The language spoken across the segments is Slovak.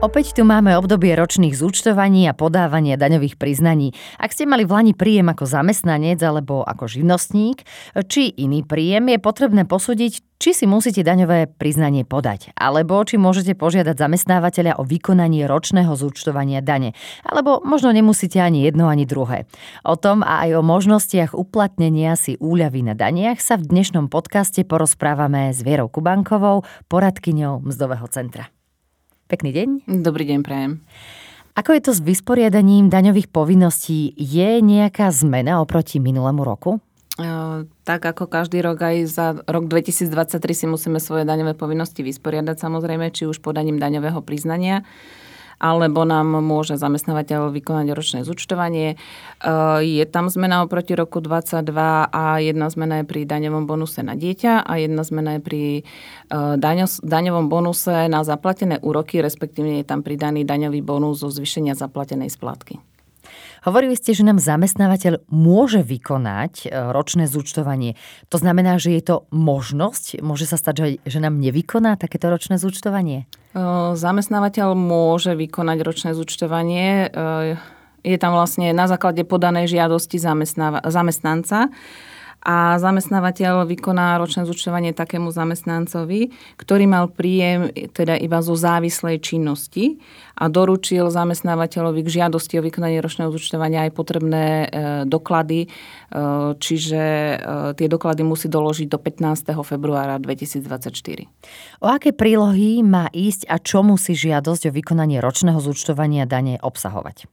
Opäť tu máme obdobie ročných zúčtovaní a podávania daňových priznaní. Ak ste mali v Lani príjem ako zamestnanec alebo ako živnostník, či iný príjem, je potrebné posúdiť, či si musíte daňové priznanie podať, alebo či môžete požiadať zamestnávateľa o vykonanie ročného zúčtovania dane, alebo možno nemusíte ani jedno, ani druhé. O tom a aj o možnostiach uplatnenia si úľavy na daniach sa v dnešnom podcaste porozprávame s Vierou Kubankovou, poradkyňou Mzdového centra. Pekný deň. Dobrý deň, prajem. Ako je to s vysporiadaním daňových povinností? Je nejaká zmena oproti minulému roku? tak ako každý rok aj za rok 2023 si musíme svoje daňové povinnosti vysporiadať samozrejme, či už podaním daňového priznania alebo nám môže zamestnávateľ vykonať ročné zúčtovanie. E, je tam zmena oproti roku 22 a jedna zmena je pri daňovom bonuse na dieťa a jedna zmena je pri e, daňovom bonuse na zaplatené úroky, respektíve je tam pridaný daňový bonus zo zvýšenia zaplatenej splátky. Hovorili ste, že nám zamestnávateľ môže vykonať e, ročné zúčtovanie. To znamená, že je to možnosť? Môže sa stať, že nám nevykoná takéto ročné zúčtovanie? Zamestnávateľ môže vykonať ročné zúčtovanie. Je tam vlastne na základe podanej žiadosti zamestnanca a zamestnávateľ vykoná ročné zúčtovanie takému zamestnancovi, ktorý mal príjem teda iba zo závislej činnosti a doručil zamestnávateľovi k žiadosti o vykonanie ročného zúčtovania aj potrebné e, doklady, e, čiže e, tie doklady musí doložiť do 15. februára 2024. O aké prílohy má ísť a čo musí žiadosť o vykonanie ročného zúčtovania dane obsahovať?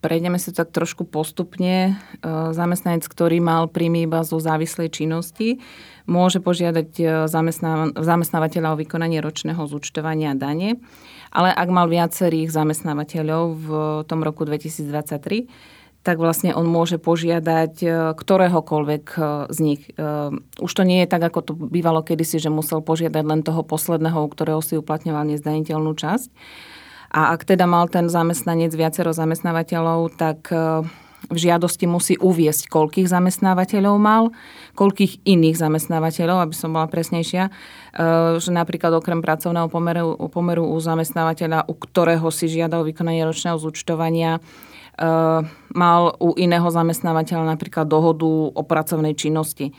Prejdeme si tak trošku postupne. Zamestnanec, ktorý mal príjmy iba zo závislej činnosti, môže požiadať zamestnávateľa o vykonanie ročného zúčtovania dane. Ale ak mal viacerých zamestnávateľov v tom roku 2023, tak vlastne on môže požiadať ktoréhokoľvek z nich. Už to nie je tak, ako to bývalo kedysi, že musel požiadať len toho posledného, u ktorého si uplatňoval nezdaniteľnú časť a ak teda mal ten zamestnanec viacero zamestnávateľov, tak e, v žiadosti musí uviesť, koľkých zamestnávateľov mal, koľkých iných zamestnávateľov, aby som bola presnejšia, e, že napríklad okrem pracovného pomeru, pomeru u zamestnávateľa, u ktorého si žiadal vykonanie ročného zúčtovania, e, mal u iného zamestnávateľa napríklad dohodu o pracovnej činnosti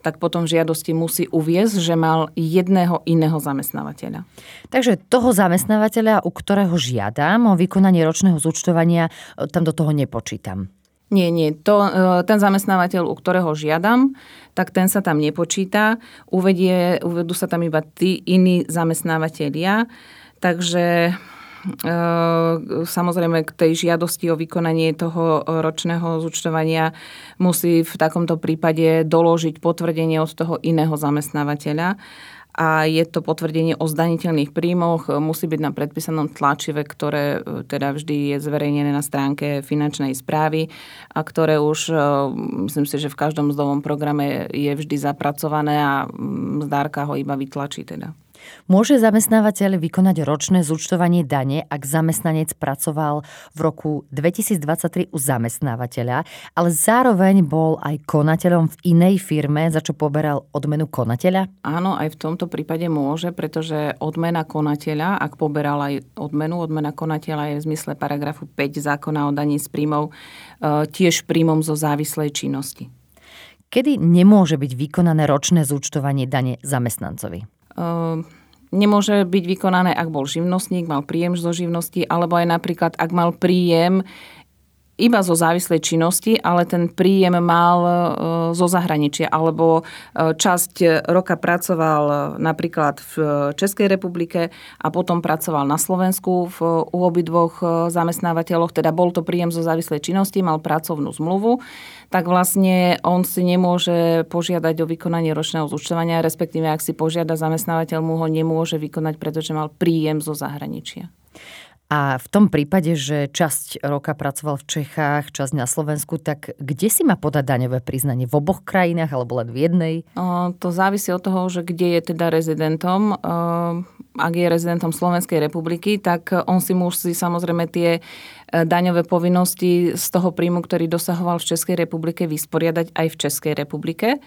tak potom v žiadosti musí uviezť, že mal jedného iného zamestnávateľa. Takže toho zamestnávateľa, u ktorého žiadam o vykonanie ročného zúčtovania, e, tam do toho nepočítam. Nie, nie. To, e, ten zamestnávateľ, u ktorého žiadam, tak ten sa tam nepočíta. Uvedie, uvedú sa tam iba tí iní zamestnávateľia. Takže samozrejme k tej žiadosti o vykonanie toho ročného zúčtovania musí v takomto prípade doložiť potvrdenie od toho iného zamestnávateľa a je to potvrdenie o zdaniteľných príjmoch, musí byť na predpísanom tlačive, ktoré e, teda vždy je zverejnené na stránke finančnej správy a ktoré už, e, myslím si, že v každom zdovom programe je vždy zapracované a zdárka ho iba vytlačí teda. Môže zamestnávateľ vykonať ročné zúčtovanie dane, ak zamestnanec pracoval v roku 2023 u zamestnávateľa, ale zároveň bol aj konateľom v inej firme, za čo poberal odmenu konateľa? Áno, aj v tomto prípade môže, pretože odmena konateľa, ak poberal aj odmenu, odmena konateľa je v zmysle paragrafu 5 zákona o daní z príjmov e, tiež príjmom zo závislej činnosti. Kedy nemôže byť vykonané ročné zúčtovanie dane zamestnancovi? Ehm, nemôže byť vykonané, ak bol živnostník, mal príjem zo živnosti, alebo aj napríklad, ak mal príjem iba zo závislej činnosti, ale ten príjem mal e, zo zahraničia, alebo e, časť roka pracoval napríklad v Českej republike a potom pracoval na Slovensku v, u obidvoch e, zamestnávateľoch, teda bol to príjem zo závislej činnosti, mal pracovnú zmluvu, tak vlastne on si nemôže požiadať o vykonanie ročného zúčtovania, respektíve ak si požiada zamestnávateľ, mu ho nemôže vykonať, pretože mal príjem zo zahraničia. A v tom prípade, že časť roka pracoval v Čechách, časť na Slovensku, tak kde si má podať daňové priznanie? V oboch krajinách alebo len v jednej? To závisí od toho, že kde je teda rezidentom. Ak je rezidentom Slovenskej republiky, tak on si musí samozrejme tie daňové povinnosti z toho príjmu, ktorý dosahoval v Českej republike, vysporiadať aj v Českej republike.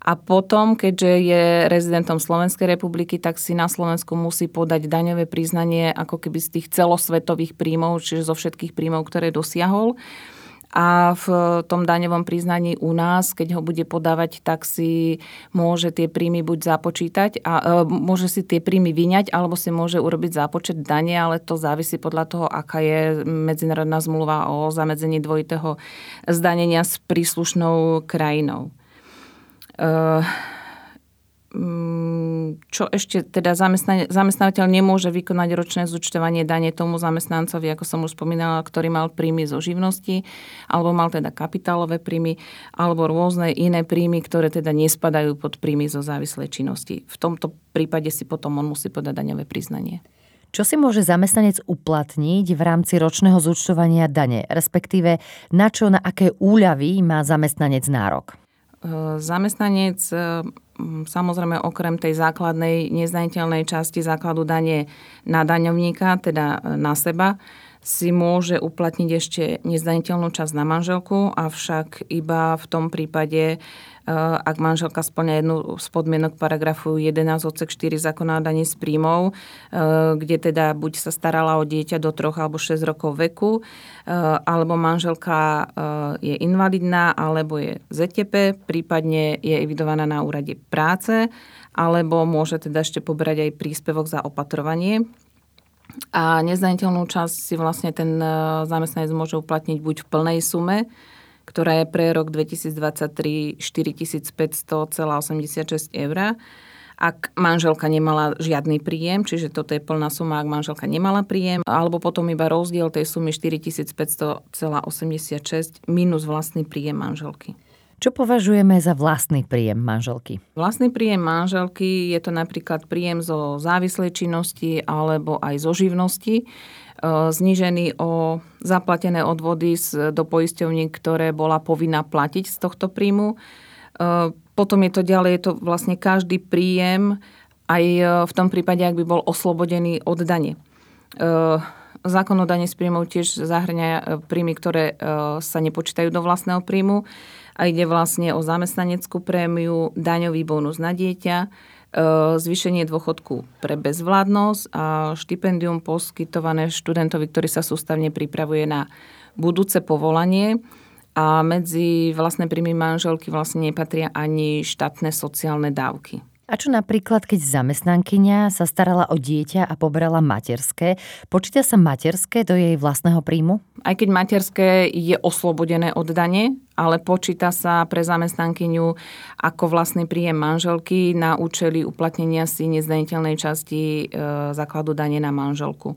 A potom, keďže je rezidentom Slovenskej republiky, tak si na Slovensku musí podať daňové priznanie ako keby z tých celosvetových príjmov, čiže zo všetkých príjmov, ktoré dosiahol. A v tom daňovom priznaní u nás, keď ho bude podávať, tak si môže tie príjmy buď započítať a e, môže si tie príjmy vyňať, alebo si môže urobiť zápočet dane, ale to závisí podľa toho, aká je medzinárodná zmluva o zamedzení dvojitého zdanenia s príslušnou krajinou. Uh, čo ešte teda zamestnávateľ nemôže vykonať ročné zúčtovanie dane tomu zamestnancovi, ako som už spomínala, ktorý mal príjmy zo živnosti, alebo mal teda kapitálové príjmy, alebo rôzne iné príjmy, ktoré teda nespadajú pod príjmy zo závislej činnosti. V tomto prípade si potom on musí podať daňové priznanie. Čo si môže zamestnanec uplatniť v rámci ročného zúčtovania dane, respektíve na čo, na aké úľavy má zamestnanec nárok? Zamestnanec samozrejme okrem tej základnej nezdaniteľnej časti základu dane na daňovníka, teda na seba, si môže uplatniť ešte nezdaniteľnú časť na manželku, avšak iba v tom prípade, ak manželka splňa jednu z podmienok paragrafu 11 odsek 4 zákona o daní z príjmov, eh, kde teda buď sa starala o dieťa do 3 alebo 6 rokov veku, eh, alebo manželka je invalidná, alebo je ZTP, prípadne je evidovaná na úrade práce, alebo môže teda ešte poberať aj príspevok za opatrovanie. A nezdaniteľnú časť si vlastne ten zamestnanec môže uplatniť buď v plnej sume, ktorá je pre rok 2023 4500,86 eur. Ak manželka nemala žiadny príjem, čiže toto je plná suma, ak manželka nemala príjem, alebo potom iba rozdiel tej sumy 4500,86 minus vlastný príjem manželky. Čo považujeme za vlastný príjem manželky? Vlastný príjem manželky je to napríklad príjem zo závislej činnosti alebo aj zo živnosti. E, znížený o zaplatené odvody do poisťovní, ktoré bola povinná platiť z tohto príjmu. E, potom je to ďalej, je to vlastne každý príjem, aj e, v tom prípade, ak by bol oslobodený od dane. Zákon o dane z príjmov tiež zahrňa príjmy, ktoré sa nepočítajú do vlastného príjmu a ide vlastne o zamestnaneckú prémiu, daňový bonus na dieťa, E, zvýšenie dôchodku pre bezvládnosť a štipendium poskytované študentovi, ktorý sa sústavne pripravuje na budúce povolanie a medzi vlastné príjmy manželky vlastne nepatria ani štátne sociálne dávky. A čo napríklad, keď zamestnankyňa sa starala o dieťa a pobrala materské, počíta sa materské do jej vlastného príjmu? Aj keď materské je oslobodené od dane, ale počíta sa pre zamestnankyňu ako vlastný príjem manželky na účely uplatnenia si nezdaniteľnej časti e, základu dane na manželku.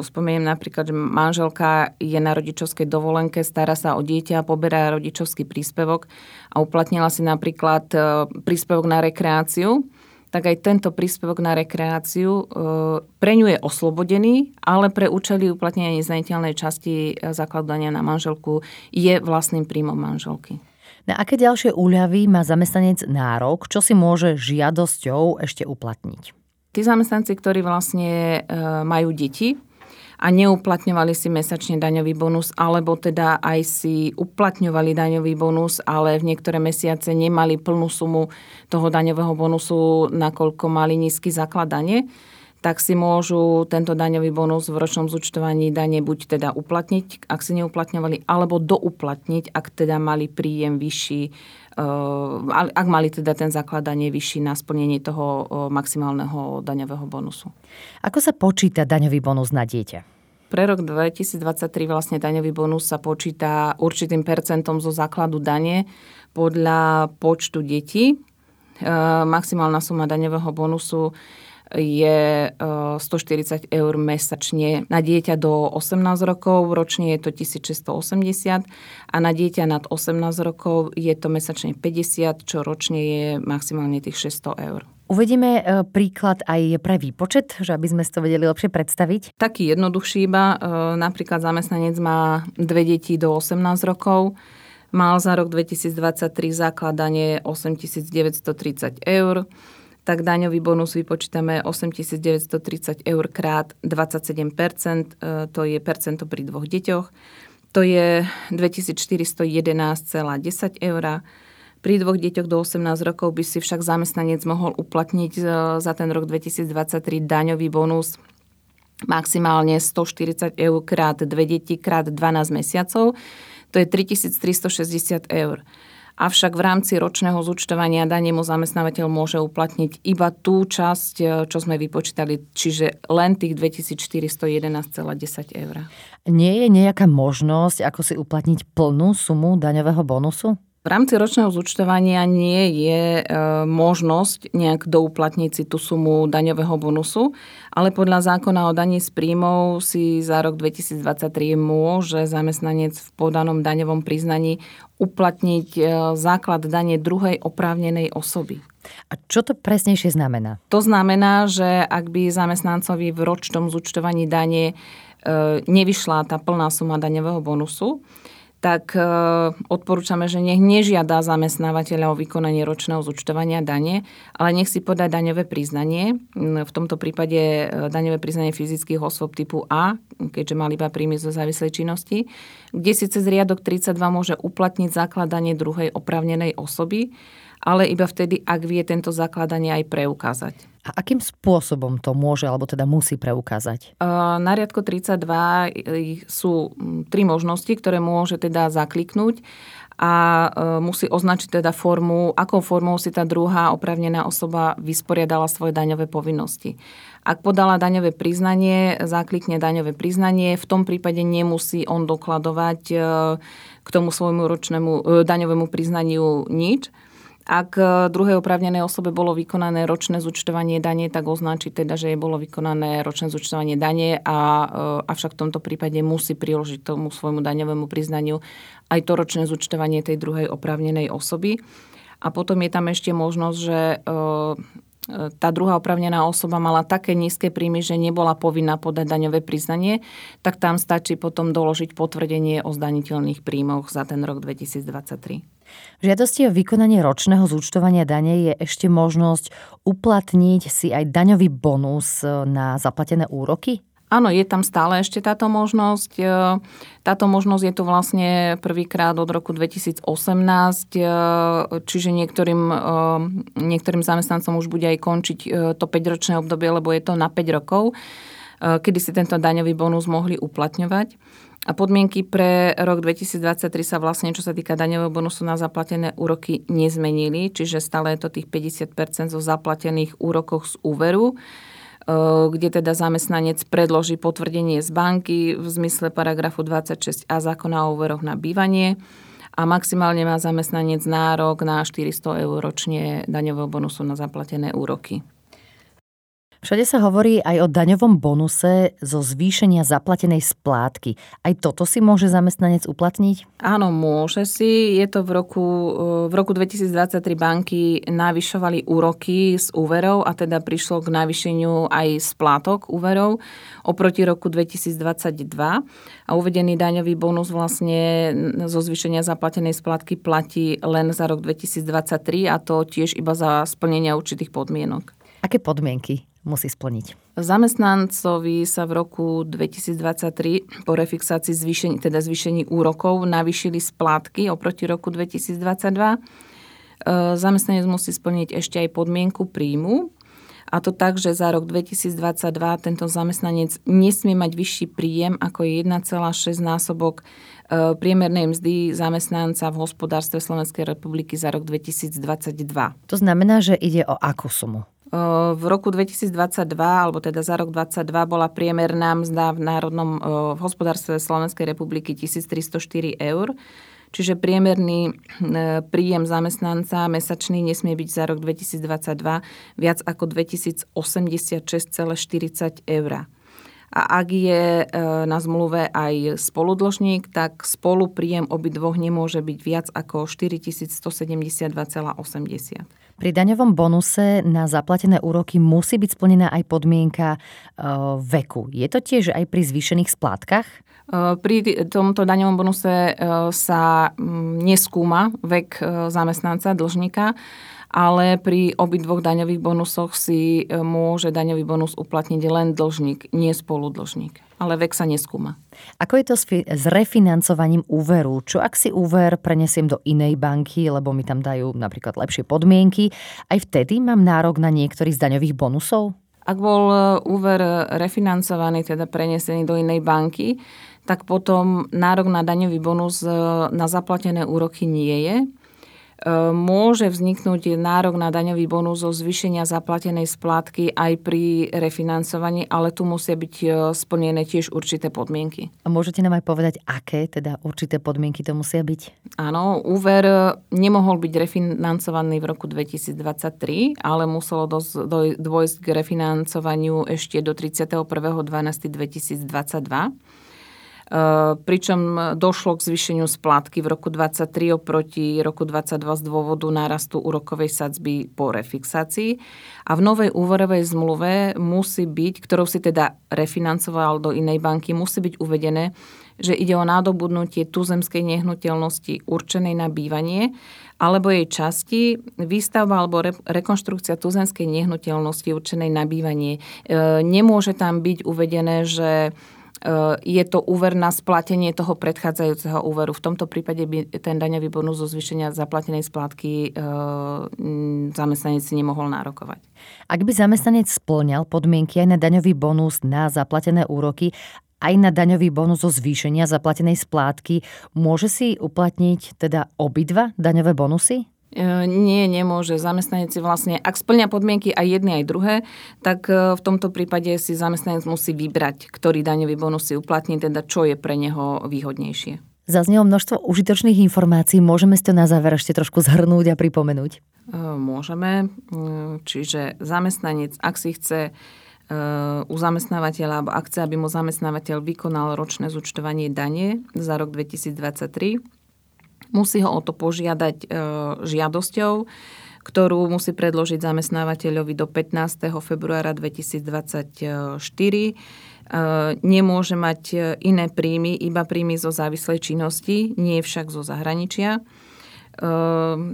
Spomeniem napríklad, že manželka je na rodičovskej dovolenke, stará sa o dieťa, poberá rodičovský príspevok a uplatnila si napríklad e, príspevok na rekreáciu, tak aj tento príspevok na rekreáciu e, pre ňu je oslobodený, ale pre účely uplatnenia nezdaniteľnej časti zakladania na manželku je vlastným príjmom manželky. Na aké ďalšie úľavy má zamestnanec nárok, čo si môže žiadosťou ešte uplatniť? Tí zamestnanci, ktorí vlastne majú deti a neuplatňovali si mesačne daňový bonus, alebo teda aj si uplatňovali daňový bonus, ale v niektoré mesiace nemali plnú sumu toho daňového bonusu, nakoľko mali nízky zakladanie, tak si môžu tento daňový bonus v ročnom zúčtovaní dane buď teda uplatniť, ak si neuplatňovali, alebo douplatniť, ak teda mali príjem vyšší ak mali teda ten základanie vyšší na splnenie toho eh, maximálneho daňového bonusu. Ako sa počíta daňový bonus na dieťa? Pre rok 2023 vlastne daňový bonus sa počíta určitým percentom zo základu dane podľa počtu detí. Eh, maximálna suma daňového bonusu je 140 eur mesačne na dieťa do 18 rokov, ročne je to 1680 a na dieťa nad 18 rokov je to mesačne 50, čo ročne je maximálne tých 600 eur. Uvedíme e, príklad aj pre výpočet, že aby sme si to vedeli lepšie predstaviť. Taký jednoduchší iba. E, napríklad zamestnanec má dve deti do 18 rokov, mal za rok 2023 základanie 8930 eur tak daňový bonus vypočítame 8930 eur krát 27%, to je percento pri dvoch deťoch. To je 2411,10 eur. Pri dvoch deťoch do 18 rokov by si však zamestnanec mohol uplatniť za ten rok 2023 daňový bonus maximálne 140 eur krát dve deti krát 12 mesiacov. To je 3360 eur avšak v rámci ročného zúčtovania dane mu zamestnávateľ môže uplatniť iba tú časť, e, čo sme vypočítali, čiže len tých 2411,10 eur. Nie je nejaká možnosť, ako si uplatniť plnú sumu daňového bonusu? V rámci ročného zúčtovania nie je e, možnosť nejak douplatniť si tú sumu daňového bonusu, ale podľa zákona o daní z príjmov si za rok 2023 môže zamestnanec v podanom daňovom priznaní uplatniť e, základ dane druhej oprávnenej osoby. A čo to presnejšie znamená? To znamená, že ak by zamestnancovi v ročnom zúčtovaní dane e, nevyšla tá plná suma daňového bonusu, tak e, odporúčame, že nech nežiada zamestnávateľa o vykonanie ročného zúčtovania dane, ale nech si podá daňové priznanie. V tomto prípade e, daňové priznanie fyzických osôb typu A, keďže mal iba príjmy zo závislej činnosti, kde si cez riadok 32 môže uplatniť základanie druhej opravnenej osoby, ale iba vtedy, ak vie tento základanie aj preukázať. A akým spôsobom to môže alebo teda musí preukázať? Na riadko 32 sú tri možnosti, ktoré môže teda zakliknúť a e, musí označiť teda formu, akou formou si tá druhá opravnená osoba vysporiadala svoje daňové povinnosti. Ak podala daňové priznanie, zaklikne daňové priznanie, v tom prípade nemusí on dokladovať e, k tomu svojmu ročnému e, daňovému priznaniu nič ak e, druhej oprávnenej osobe bolo vykonané ročné zúčtovanie dane, tak označí teda, že je bolo vykonané ročné zúčtovanie dane a e, avšak v tomto prípade musí priložiť tomu svojmu daňovému priznaniu aj to ročné zúčtovanie tej druhej oprávnenej osoby. A potom je tam ešte možnosť, že e, tá druhá opravnená osoba mala také nízke príjmy, že nebola povinná podať daňové priznanie, tak tam stačí potom doložiť potvrdenie o zdaniteľných príjmoch za ten rok 2023. V žiadosti o vykonanie ročného zúčtovania dane je ešte možnosť uplatniť si aj daňový bonus na zaplatené úroky? Áno, je tam stále ešte táto možnosť. E, táto možnosť je tu vlastne prvýkrát od roku 2018, e, čiže niektorým, e, niektorým zamestnancom už bude aj končiť to 5-ročné obdobie, lebo je to na 5 rokov, kedy si tento daňový bonus mohli uplatňovať. A podmienky pre rok 2023 sa vlastne, čo sa týka daňového bonusu na zaplatené úroky, nezmenili, čiže stále je to tých 50% zo zaplatených úrokoch z úveru e, kde teda zamestnanec predloží potvrdenie z banky v zmysle paragrafu 26a zákona o úveroch na bývanie a maximálne má zamestnanec nárok na 400 eur ročne daňového bonusu na zaplatené úroky. Všade sa hovorí aj o daňovom bonuse zo zvýšenia zaplatenej splátky. Aj toto si môže zamestnanec uplatniť? Áno, môže si. Je to v roku, v roku 2023 banky navyšovali úroky z úverov a teda prišlo k navýšeniu aj splátok úverov oproti roku 2022. A uvedený daňový bonus vlastne zo zvýšenia zaplatenej splátky platí len za rok 2023 a to tiež iba za splnenia určitých podmienok. Aké podmienky musí splniť? Zamestnancovi sa v roku 2023 po refixácii zvýšení, teda zvýšení úrokov navýšili splátky oproti roku 2022. E, zamestnanec musí splniť ešte aj podmienku príjmu, a to tak, že za rok 2022 tento zamestnanec nesmie mať vyšší príjem ako 1,6 násobok e, priemernej mzdy zamestnanca v hospodárstve Slovenskej republiky za rok 2022. To znamená, že ide o akú sumu? V roku 2022, alebo teda za rok 2022, bola priemerná mzda v národnom v hospodárstve Slovenskej republiky 1304 eur. Čiže priemerný príjem zamestnanca mesačný nesmie byť za rok 2022 viac ako 2086,40 eur. A ak je na zmluve aj spoludložník, tak spolu príjem obidvoch nemôže byť viac ako 4172,80. Pri daňovom bonuse na zaplatené úroky musí byť splnená aj podmienka e, veku. Je to tiež aj pri zvýšených splátkach? Pri tomto daňovom bonuse sa neskúma vek zamestnanca, dlžníka, ale pri obidvoch daňových bonusoch si môže daňový bonus uplatniť len dlžník, nie spoludlžník. Ale vek sa neskúma. Ako je to s refinancovaním úveru? Čo ak si úver prenesiem do inej banky, lebo mi tam dajú napríklad lepšie podmienky, aj vtedy mám nárok na niektorý z daňových bonusov? Ak bol e, úver refinancovaný, teda prenesený do inej banky, tak potom nárok na daňový bonus e, na zaplatené úroky nie je môže vzniknúť nárok na daňový bonus zo zvýšenia zaplatenej splátky aj pri refinancovaní, ale tu musia byť e, splnené tiež určité podmienky. A môžete nám aj povedať, aké teda určité podmienky to musia byť? Áno, úver e, nemohol byť refinancovaný v roku 2023, ale muselo dôjsť k refinancovaniu ešte do 31.12.2022. Eh, pričom došlo k zvýšeniu splátky v roku 2023 oproti roku 2022 z dôvodu nárastu úrokovej sadzby po refixácii. A v novej úverovej zmluve musí byť, ktorou si teda refinancoval do inej banky, musí byť uvedené, že ide o nádobudnutie tuzemskej nehnuteľnosti určenej na bývanie alebo jej časti, výstavba alebo re, rekonštrukcia tuzemskej nehnuteľnosti určenej na bývanie. E, nemôže tam byť uvedené, že je to úver na splatenie toho predchádzajúceho úveru. V tomto prípade by ten daňový bonus zo zvýšenia zaplatenej splátky eh, zamestnanec si nemohol nárokovať. Ak by zamestnanec splňal podmienky aj na daňový bonus na zaplatené úroky, aj na daňový bonus zo zvýšenia zaplatenej splátky, môže si uplatniť teda obidva daňové bonusy? E, nie, nemôže. Zamestnanec si vlastne, ak splňa podmienky aj jedny, aj druhé, tak e, v tomto prípade si zamestnanec musí vybrať, ktorý daňový bonus si uplatní, teda čo je pre neho výhodnejšie. Zaznelo množstvo užitočných informácií. Môžeme si to na záver ešte trošku zhrnúť a pripomenúť? E, môžeme. Čiže zamestnanec, ak si chce u zamestnávateľa, alebo ak chce, aby mu zamestnávateľ vykonal ročné zúčtovanie dane za rok 2023, Musí ho o to požiadať e, žiadosťou, ktorú musí predložiť zamestnávateľovi do 15. februára 2024. E, nemôže mať e, iné príjmy, iba príjmy zo závislej činnosti, nie však zo zahraničia.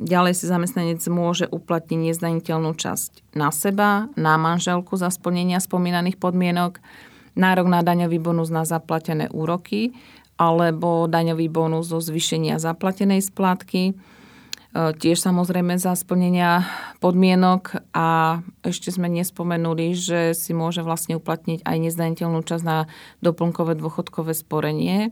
Ďalej si zamestnanec môže uplatniť nezdaniteľnú časť na seba, na manželku za splnenia spomínaných podmienok, nárok na daňový bonus na zaplatené úroky, alebo daňový bonus zo zvýšenia zaplatenej splátky, e, tiež samozrejme za splnenia podmienok a ešte sme nespomenuli, že si môže vlastne uplatniť aj nezdaniteľnú časť na doplnkové dôchodkové sporenie. E,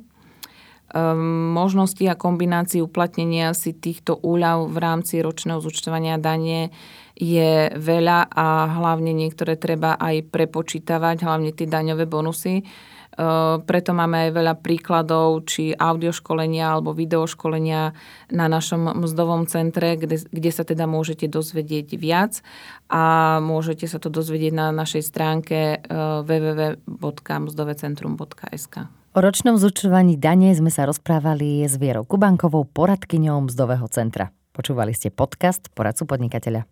možnosti a kombinácií uplatnenia si týchto úľav v rámci ročného zúčtovania dane je veľa a hlavne niektoré treba aj prepočítavať, hlavne tie daňové bonusy preto máme aj veľa príkladov, či audioškolenia alebo videoškolenia na našom mzdovom centre, kde, kde sa teda môžete dozvedieť viac a môžete sa to dozvedieť na našej stránke www.mzdovecentrum.sk. O ročnom zúčtovaní dane sme sa rozprávali s Vierou Kubankovou, poradkyňou Mzdového centra. Počúvali ste podcast Poradcu podnikateľa.